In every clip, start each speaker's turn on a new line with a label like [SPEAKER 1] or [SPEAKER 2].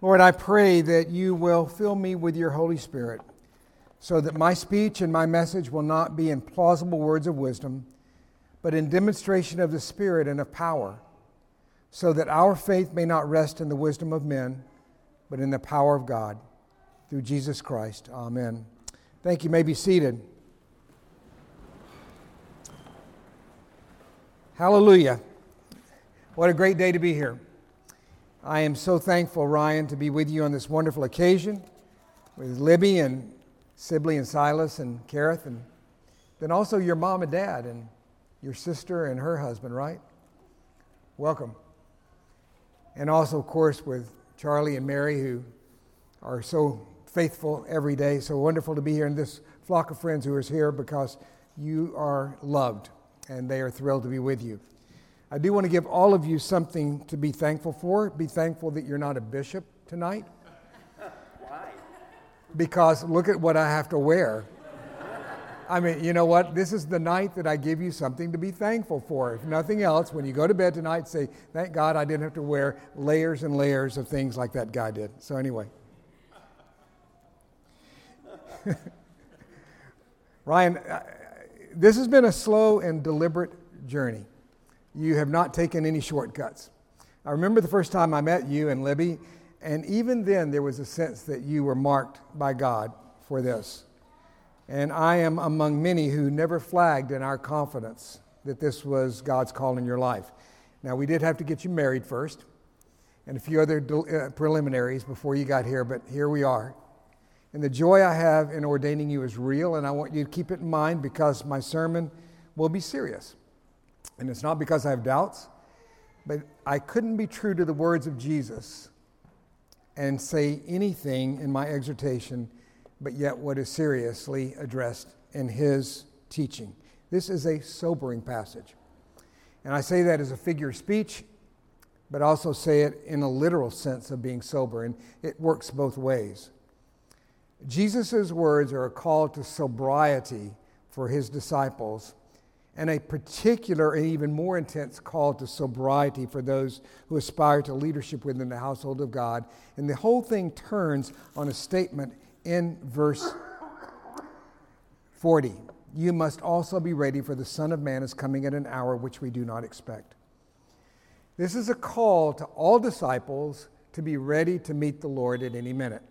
[SPEAKER 1] Lord, I pray that you will fill me with your Holy Spirit so that my speech and my message will not be in plausible words of wisdom, but in demonstration of the Spirit and of power, so that our faith may not rest in the wisdom of men, but in the power of God. Through Jesus Christ. Amen. Thank you. you may be seated. Hallelujah. What a great day to be here. I am so thankful, Ryan, to be with you on this wonderful occasion with Libby and Sibley and Silas and Kareth, and then also your mom and dad and your sister and her husband, right? Welcome. And also, of course, with Charlie and Mary, who are so faithful every day. So wonderful to be here in this flock of friends who is here because you are loved and they are thrilled to be with you. I do want to give all of you something to be thankful for. Be thankful that you're not a bishop tonight. Why? Because look at what I have to wear. I mean, you know what? This is the night that I give you something to be thankful for. If nothing else, when you go to bed tonight, say, Thank God I didn't have to wear layers and layers of things like that guy did. So, anyway. Ryan, uh, this has been a slow and deliberate journey. You have not taken any shortcuts. I remember the first time I met you and Libby, and even then there was a sense that you were marked by God for this. And I am among many who never flagged in our confidence that this was God's call in your life. Now, we did have to get you married first and a few other uh, preliminaries before you got here, but here we are. And the joy I have in ordaining you is real, and I want you to keep it in mind because my sermon will be serious. And it's not because I have doubts, but I couldn't be true to the words of Jesus and say anything in my exhortation, but yet what is seriously addressed in his teaching. This is a sobering passage. And I say that as a figure of speech, but also say it in a literal sense of being sober, and it works both ways. Jesus' words are a call to sobriety for his disciples, and a particular and even more intense call to sobriety for those who aspire to leadership within the household of God. And the whole thing turns on a statement in verse 40 You must also be ready, for the Son of Man is coming at an hour which we do not expect. This is a call to all disciples to be ready to meet the Lord at any minute.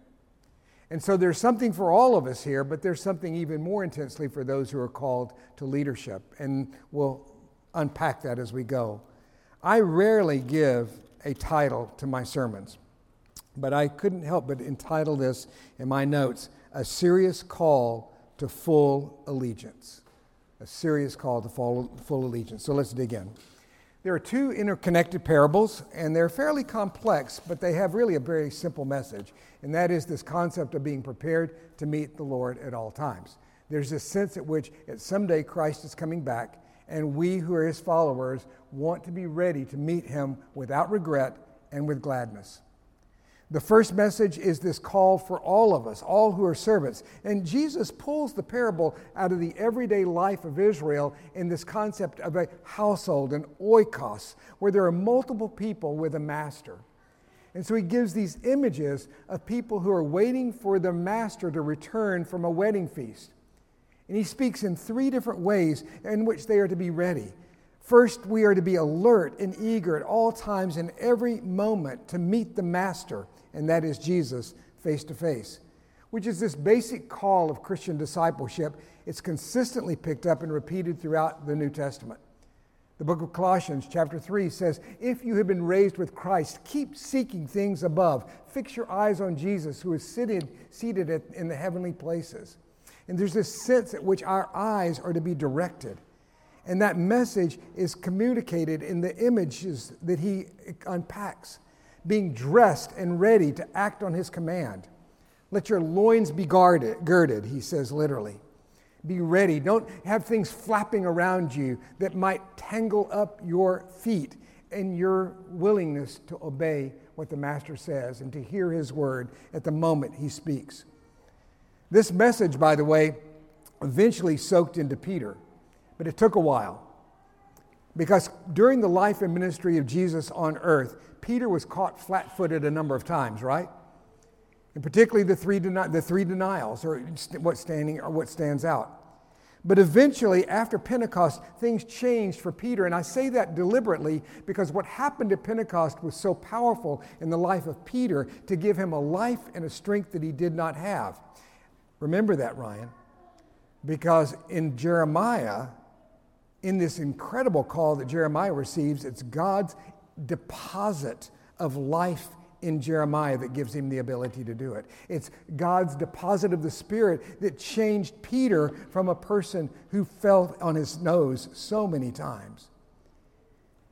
[SPEAKER 1] And so there's something for all of us here, but there's something even more intensely for those who are called to leadership. And we'll unpack that as we go. I rarely give a title to my sermons, but I couldn't help but entitle this in my notes A Serious Call to Full Allegiance. A serious call to full, full allegiance. So let's dig in. There are two interconnected parables, and they're fairly complex, but they have really a very simple message, and that is this concept of being prepared to meet the Lord at all times. There's this sense at which at someday Christ is coming back, and we who are his followers want to be ready to meet him without regret and with gladness. The first message is this call for all of us, all who are servants. And Jesus pulls the parable out of the everyday life of Israel in this concept of a household, an oikos, where there are multiple people with a master. And so he gives these images of people who are waiting for the master to return from a wedding feast. And he speaks in three different ways in which they are to be ready. First, we are to be alert and eager at all times in every moment to meet the master and that is Jesus face to face, which is this basic call of Christian discipleship. It's consistently picked up and repeated throughout the New Testament. The book of Colossians, chapter 3, says, If you have been raised with Christ, keep seeking things above. Fix your eyes on Jesus, who is seated, seated at, in the heavenly places. And there's this sense at which our eyes are to be directed. And that message is communicated in the images that he unpacks being dressed and ready to act on his command. Let your loins be guarded, girded, he says literally. Be ready. Don't have things flapping around you that might tangle up your feet and your willingness to obey what the Master says and to hear his word at the moment he speaks. This message, by the way, eventually soaked into Peter, but it took a while Because during the life and ministry of Jesus on earth, Peter was caught flat footed a number of times, right? And particularly the three, deni- the three denials, or what, standing, or what stands out. But eventually, after Pentecost, things changed for Peter. And I say that deliberately because what happened at Pentecost was so powerful in the life of Peter to give him a life and a strength that he did not have. Remember that, Ryan. Because in Jeremiah, in this incredible call that Jeremiah receives, it's God's deposit of life in Jeremiah that gives him the ability to do it. It's God's deposit of the Spirit that changed Peter from a person who fell on his nose so many times.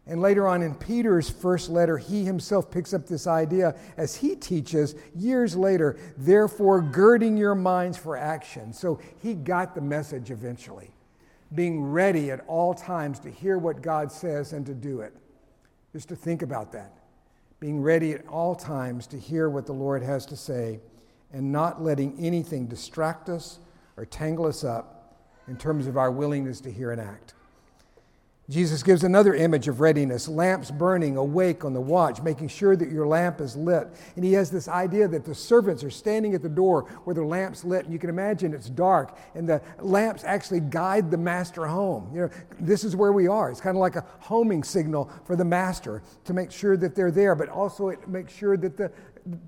[SPEAKER 1] And later on in Peter's first letter, he himself picks up this idea as he teaches years later, therefore, girding your minds for action. So he got the message eventually, being ready at all times to hear what God says and to do it. Just to think about that being ready at all times to hear what the Lord has to say and not letting anything distract us or tangle us up in terms of our willingness to hear and act. Jesus gives another image of readiness lamps burning, awake on the watch, making sure that your lamp is lit. And he has this idea that the servants are standing at the door where the lamp's lit. And you can imagine it's dark, and the lamps actually guide the master home. You know, this is where we are. It's kind of like a homing signal for the master to make sure that they're there, but also it makes sure that the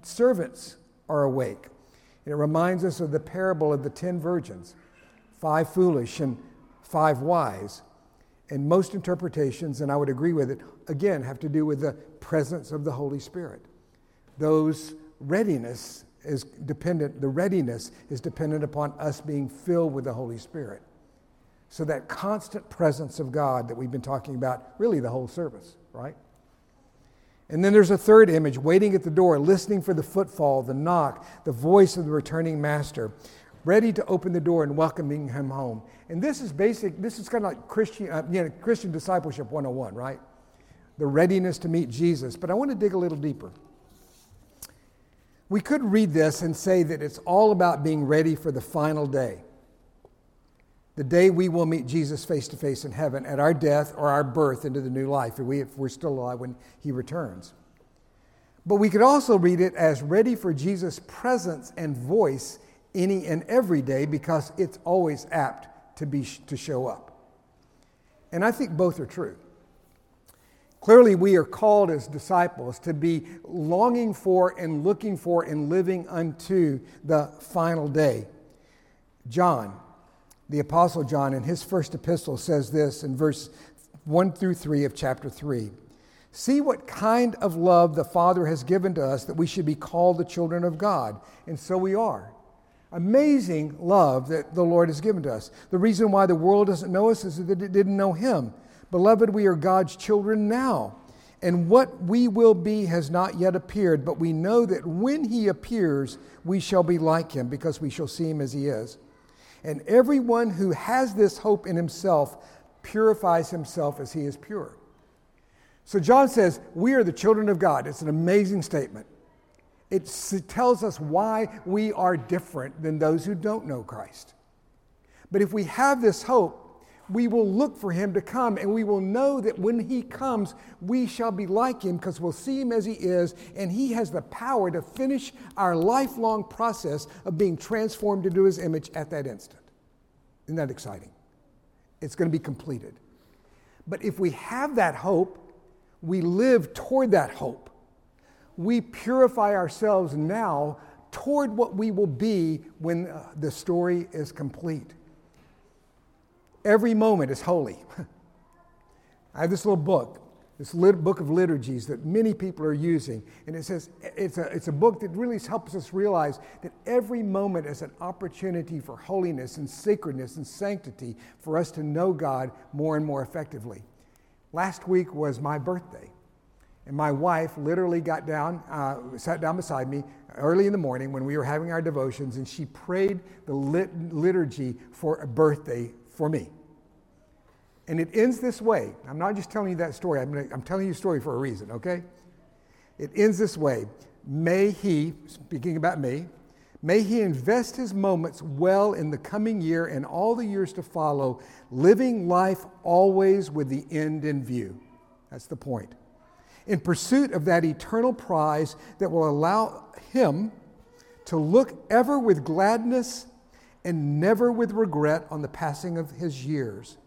[SPEAKER 1] servants are awake. And it reminds us of the parable of the ten virgins five foolish and five wise and most interpretations, and I would agree with it, again, have to do with the presence of the Holy Spirit. Those readiness is dependent, the readiness is dependent upon us being filled with the Holy Spirit. So that constant presence of God that we've been talking about really the whole service, right? And then there's a third image waiting at the door, listening for the footfall, the knock, the voice of the returning master ready to open the door and welcoming him home. And this is basic, this is kind of like Christian, uh, you know, Christian discipleship 101, right? The readiness to meet Jesus. But I want to dig a little deeper. We could read this and say that it's all about being ready for the final day. The day we will meet Jesus face to face in heaven at our death or our birth into the new life, if, we, if we're still alive when he returns. But we could also read it as ready for Jesus' presence and voice any and every day because it's always apt to, be, to show up. And I think both are true. Clearly, we are called as disciples to be longing for and looking for and living unto the final day. John, the Apostle John, in his first epistle, says this in verse 1 through 3 of chapter 3. See what kind of love the Father has given to us that we should be called the children of God. And so we are. Amazing love that the Lord has given to us. The reason why the world doesn't know us is that it didn't know Him. Beloved, we are God's children now. And what we will be has not yet appeared, but we know that when He appears, we shall be like Him because we shall see Him as He is. And everyone who has this hope in himself purifies himself as He is pure. So John says, We are the children of God. It's an amazing statement. It tells us why we are different than those who don't know Christ. But if we have this hope, we will look for him to come and we will know that when he comes, we shall be like him because we'll see him as he is, and he has the power to finish our lifelong process of being transformed into his image at that instant. Isn't that exciting? It's going to be completed. But if we have that hope, we live toward that hope we purify ourselves now toward what we will be when uh, the story is complete. Every moment is holy. I have this little book, this lit- book of liturgies that many people are using, and it says it's a, it's a book that really helps us realize that every moment is an opportunity for holiness and sacredness and sanctity for us to know God more and more effectively. Last week was my birthday. And my wife literally got down, uh, sat down beside me early in the morning when we were having our devotions, and she prayed the lit- liturgy for a birthday for me. And it ends this way. I'm not just telling you that story, I'm, gonna, I'm telling you a story for a reason, okay? It ends this way May he, speaking about me, May he invest his moments well in the coming year and all the years to follow, living life always with the end in view. That's the point. In pursuit of that eternal prize that will allow him to look ever with gladness and never with regret on the passing of his years,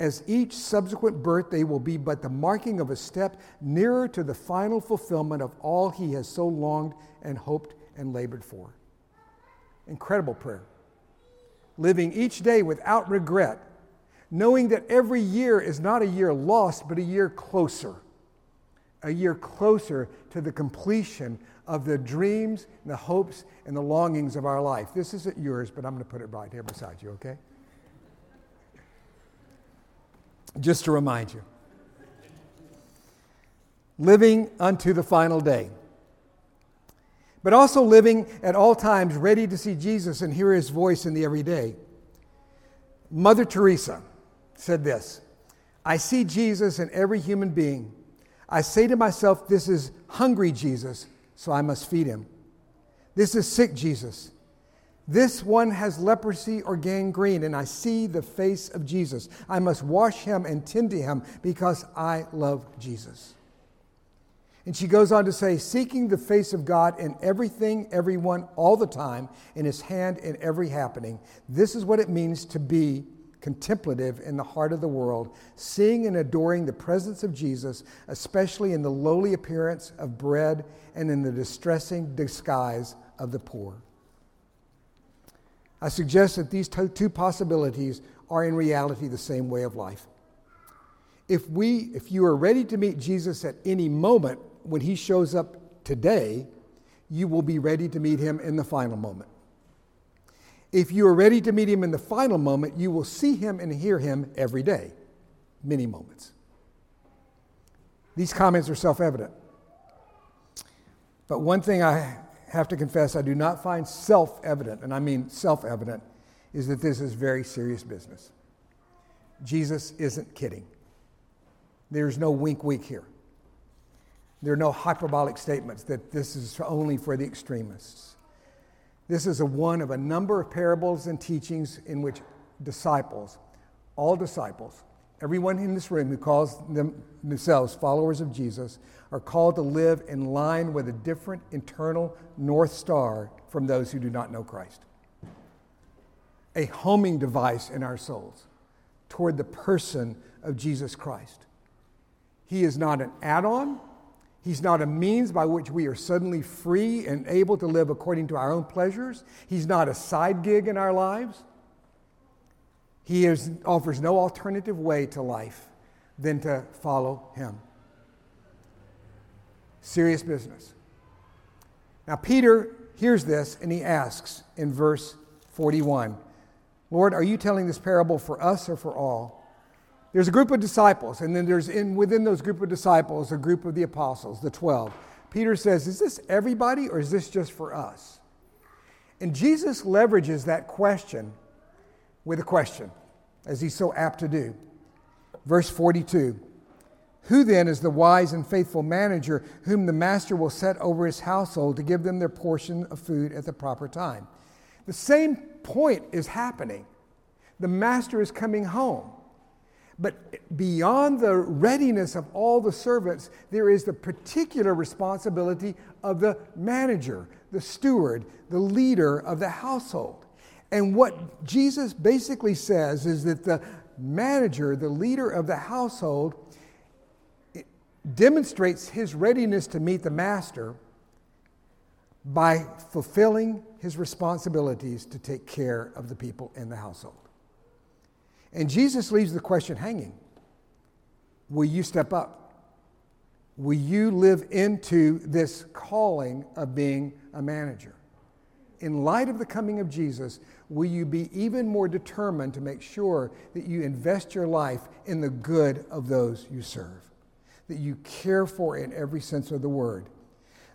[SPEAKER 1] as each subsequent birthday will be but the marking of a step nearer to the final fulfillment of all he has so longed and hoped and labored for. Incredible prayer. Living each day without regret, knowing that every year is not a year lost, but a year closer. A year closer to the completion of the dreams, and the hopes, and the longings of our life. This isn't yours, but I'm going to put it right here beside you, okay? Just to remind you. Living unto the final day but also living at all times ready to see Jesus and hear his voice in the everyday. Mother Teresa said this I see Jesus in every human being. I say to myself, This is hungry Jesus, so I must feed him. This is sick Jesus. This one has leprosy or gangrene, and I see the face of Jesus. I must wash him and tend to him because I love Jesus. And she goes on to say, seeking the face of God in everything, everyone, all the time, in his hand in every happening. This is what it means to be contemplative in the heart of the world, seeing and adoring the presence of Jesus, especially in the lowly appearance of bread and in the distressing disguise of the poor. I suggest that these two possibilities are in reality the same way of life. If we if you are ready to meet Jesus at any moment, when he shows up today, you will be ready to meet him in the final moment. If you are ready to meet him in the final moment, you will see him and hear him every day, many moments. These comments are self evident. But one thing I have to confess I do not find self evident, and I mean self evident, is that this is very serious business. Jesus isn't kidding. There's no wink wink here. There are no hyperbolic statements that this is only for the extremists. This is a one of a number of parables and teachings in which disciples, all disciples, everyone in this room who calls them, themselves followers of Jesus, are called to live in line with a different internal North Star from those who do not know Christ. A homing device in our souls toward the person of Jesus Christ. He is not an add on, He's not a means by which we are suddenly free and able to live according to our own pleasures. He's not a side gig in our lives. He is, offers no alternative way to life than to follow Him. Serious business. Now, Peter hears this and he asks in verse 41 Lord, are you telling this parable for us or for all? There's a group of disciples, and then there's in, within those group of disciples a group of the apostles, the 12. Peter says, Is this everybody or is this just for us? And Jesus leverages that question with a question, as he's so apt to do. Verse 42 Who then is the wise and faithful manager whom the master will set over his household to give them their portion of food at the proper time? The same point is happening. The master is coming home. But beyond the readiness of all the servants, there is the particular responsibility of the manager, the steward, the leader of the household. And what Jesus basically says is that the manager, the leader of the household, demonstrates his readiness to meet the master by fulfilling his responsibilities to take care of the people in the household. And Jesus leaves the question hanging Will you step up? Will you live into this calling of being a manager? In light of the coming of Jesus, will you be even more determined to make sure that you invest your life in the good of those you serve, that you care for in every sense of the word?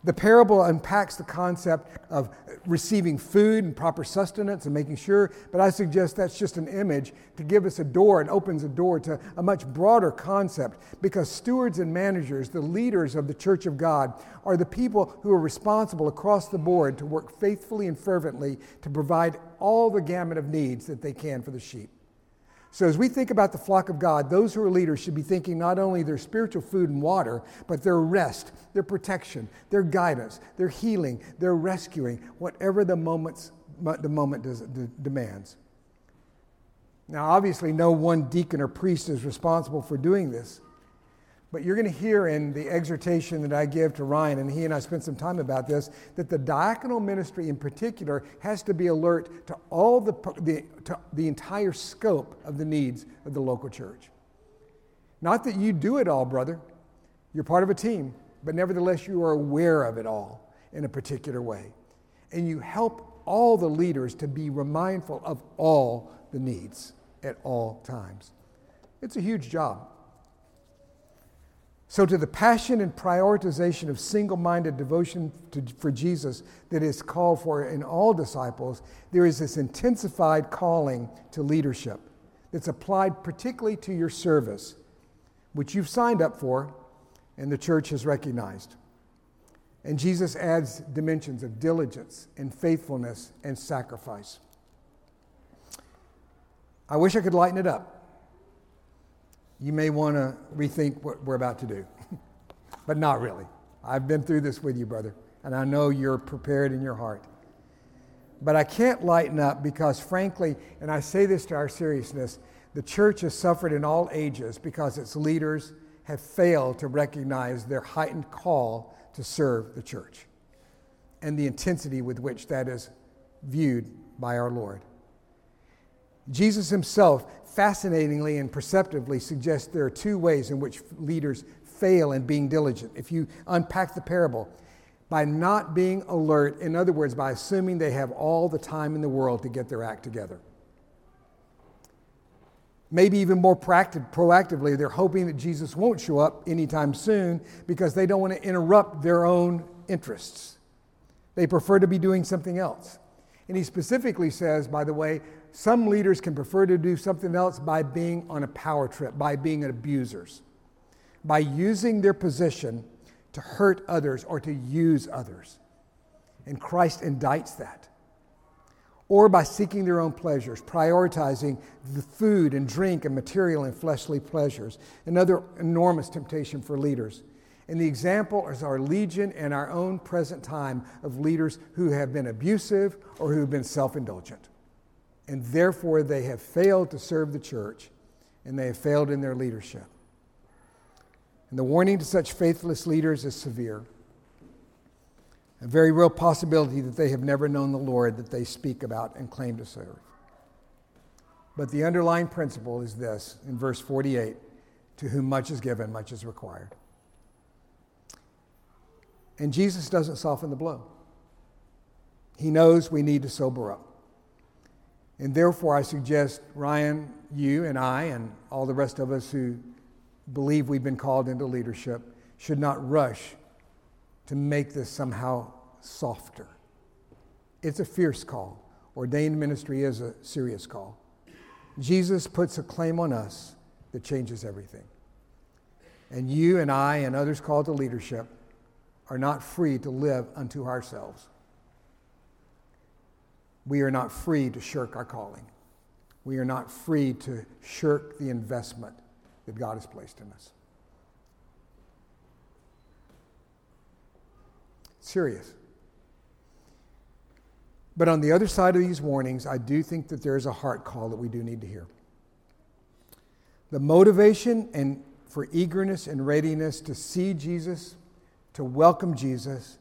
[SPEAKER 1] The parable unpacks the concept of receiving food and proper sustenance and making sure, but I suggest that's just an image to give us a door and opens a door to a much broader concept because stewards and managers, the leaders of the church of God, are the people who are responsible across the board to work faithfully and fervently to provide all the gamut of needs that they can for the sheep. So, as we think about the flock of God, those who are leaders should be thinking not only their spiritual food and water, but their rest, their protection, their guidance, their healing, their rescuing, whatever the, moments, the moment does, demands. Now, obviously, no one deacon or priest is responsible for doing this. But you're going to hear in the exhortation that I give to Ryan, and he and I spent some time about this, that the diaconal ministry in particular has to be alert to all the, the, the entire scope of the needs of the local church. Not that you do it all, brother. You're part of a team, but nevertheless, you are aware of it all in a particular way. And you help all the leaders to be mindful of all the needs at all times. It's a huge job. So, to the passion and prioritization of single minded devotion to, for Jesus that is called for in all disciples, there is this intensified calling to leadership that's applied particularly to your service, which you've signed up for and the church has recognized. And Jesus adds dimensions of diligence and faithfulness and sacrifice. I wish I could lighten it up you may want to rethink what we're about to do. but not really. I've been through this with you, brother, and I know you're prepared in your heart. But I can't lighten up because, frankly, and I say this to our seriousness, the church has suffered in all ages because its leaders have failed to recognize their heightened call to serve the church and the intensity with which that is viewed by our Lord. Jesus himself fascinatingly and perceptively suggests there are two ways in which leaders fail in being diligent. If you unpack the parable, by not being alert, in other words, by assuming they have all the time in the world to get their act together. Maybe even more proactively, they're hoping that Jesus won't show up anytime soon because they don't want to interrupt their own interests. They prefer to be doing something else. And he specifically says, by the way, some leaders can prefer to do something else by being on a power trip, by being abusers, by using their position to hurt others or to use others. And Christ indicts that. Or by seeking their own pleasures, prioritizing the food and drink and material and fleshly pleasures, another enormous temptation for leaders. And the example is our legion and our own present time of leaders who have been abusive or who have been self indulgent and therefore they have failed to serve the church and they have failed in their leadership. And the warning to such faithless leaders is severe. A very real possibility that they have never known the Lord that they speak about and claim to serve. But the underlying principle is this in verse 48 to whom much is given, much is required. And Jesus doesn't soften the blow. He knows we need to sober up. And therefore, I suggest, Ryan, you and I, and all the rest of us who believe we've been called into leadership, should not rush to make this somehow softer. It's a fierce call. Ordained ministry is a serious call. Jesus puts a claim on us that changes everything. And you and I and others called to leadership are not free to live unto ourselves we are not free to shirk our calling. We are not free to shirk the investment that God has placed in us. Serious. But on the other side of these warnings, I do think that there is a heart call that we do need to hear. The motivation and for eagerness and readiness to see Jesus, to welcome Jesus,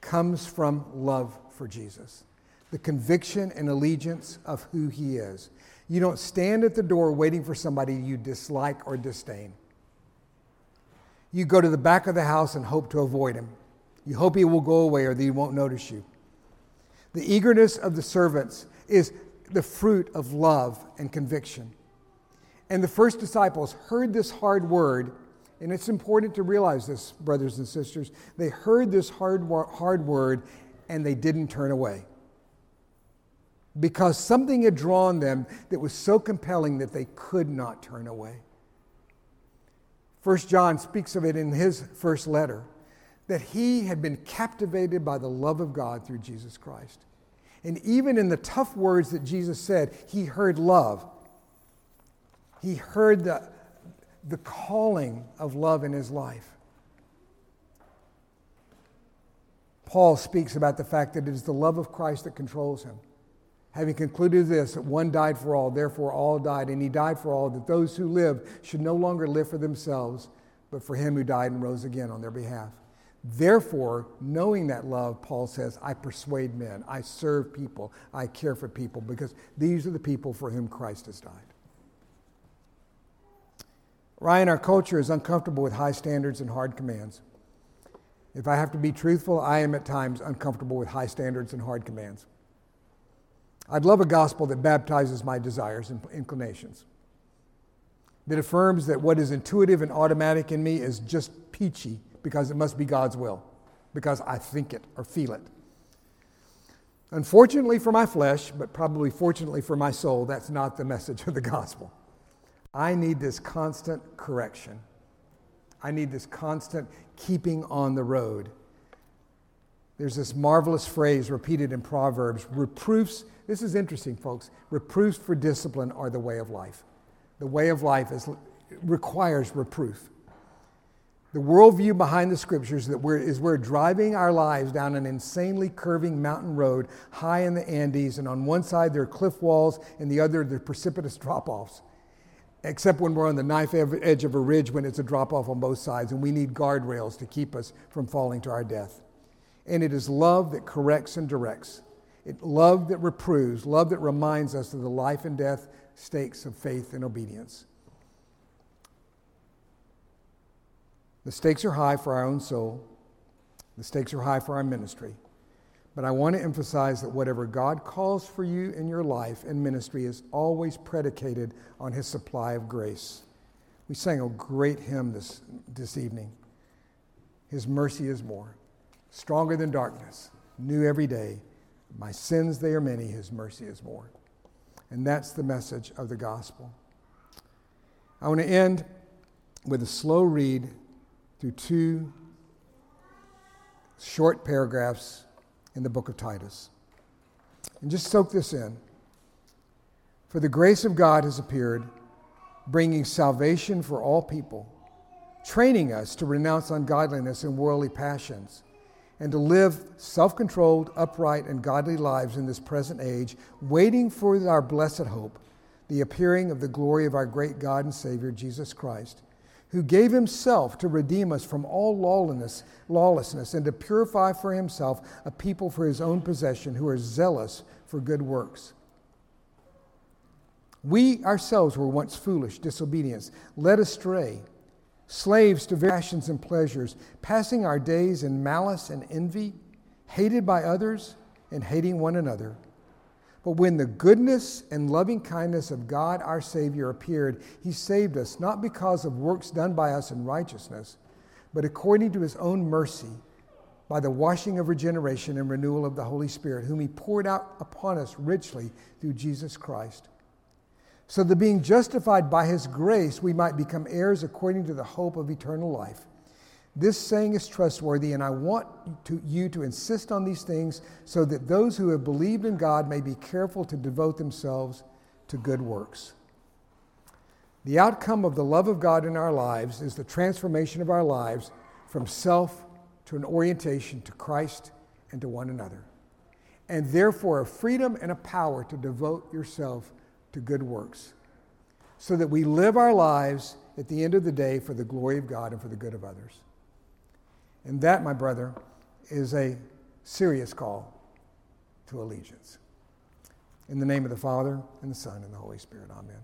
[SPEAKER 1] comes from love for Jesus the conviction and allegiance of who he is. You don't stand at the door waiting for somebody you dislike or disdain. You go to the back of the house and hope to avoid him. You hope he will go away or that he won't notice you. The eagerness of the servants is the fruit of love and conviction. And the first disciples heard this hard word and it's important to realize this, brothers and sisters, they heard this hard, hard word and they didn't turn away. Because something had drawn them that was so compelling that they could not turn away. First John speaks of it in his first letter that he had been captivated by the love of God through Jesus Christ. And even in the tough words that Jesus said, he heard love. He heard the, the calling of love in his life. Paul speaks about the fact that it is the love of Christ that controls him. Having concluded this, that one died for all, therefore all died, and he died for all, that those who live should no longer live for themselves, but for him who died and rose again on their behalf. Therefore, knowing that love, Paul says, I persuade men, I serve people, I care for people, because these are the people for whom Christ has died. Ryan, our culture is uncomfortable with high standards and hard commands. If I have to be truthful, I am at times uncomfortable with high standards and hard commands. I'd love a gospel that baptizes my desires and inclinations, that affirms that what is intuitive and automatic in me is just peachy because it must be God's will, because I think it or feel it. Unfortunately for my flesh, but probably fortunately for my soul, that's not the message of the gospel. I need this constant correction. I need this constant keeping on the road. There's this marvelous phrase repeated in Proverbs reproofs. This is interesting, folks. Reproofs for discipline are the way of life. The way of life is, requires reproof. The worldview behind the scriptures that we're, is we're driving our lives down an insanely curving mountain road high in the Andes, and on one side there are cliff walls, and the other there are precipitous drop offs. Except when we're on the knife edge of a ridge when it's a drop off on both sides, and we need guardrails to keep us from falling to our death. And it is love that corrects and directs. It, love that reproves, love that reminds us of the life and death stakes of faith and obedience. The stakes are high for our own soul, the stakes are high for our ministry. But I want to emphasize that whatever God calls for you in your life and ministry is always predicated on His supply of grace. We sang a great hymn this, this evening. His mercy is more, stronger than darkness, new every day. My sins, they are many, His mercy is more. And that's the message of the gospel. I want to end with a slow read through two short paragraphs in the book of Titus. And just soak this in. For the grace of God has appeared, bringing salvation for all people, training us to renounce ungodliness and worldly passions, and to live self controlled, upright, and godly lives in this present age, waiting for our blessed hope, the appearing of the glory of our great God and Savior, Jesus Christ who gave himself to redeem us from all lawlessness, lawlessness and to purify for himself a people for his own possession who are zealous for good works. We ourselves were once foolish, disobedient, led astray, slaves to passions and pleasures, passing our days in malice and envy, hated by others and hating one another. But when the goodness and loving kindness of God our Savior appeared, He saved us, not because of works done by us in righteousness, but according to His own mercy, by the washing of regeneration and renewal of the Holy Spirit, whom He poured out upon us richly through Jesus Christ. So that being justified by His grace, we might become heirs according to the hope of eternal life. This saying is trustworthy, and I want to, you to insist on these things so that those who have believed in God may be careful to devote themselves to good works. The outcome of the love of God in our lives is the transformation of our lives from self to an orientation to Christ and to one another. And therefore, a freedom and a power to devote yourself to good works so that we live our lives at the end of the day for the glory of God and for the good of others. And that, my brother, is a serious call to allegiance. In the name of the Father, and the Son, and the Holy Spirit. Amen.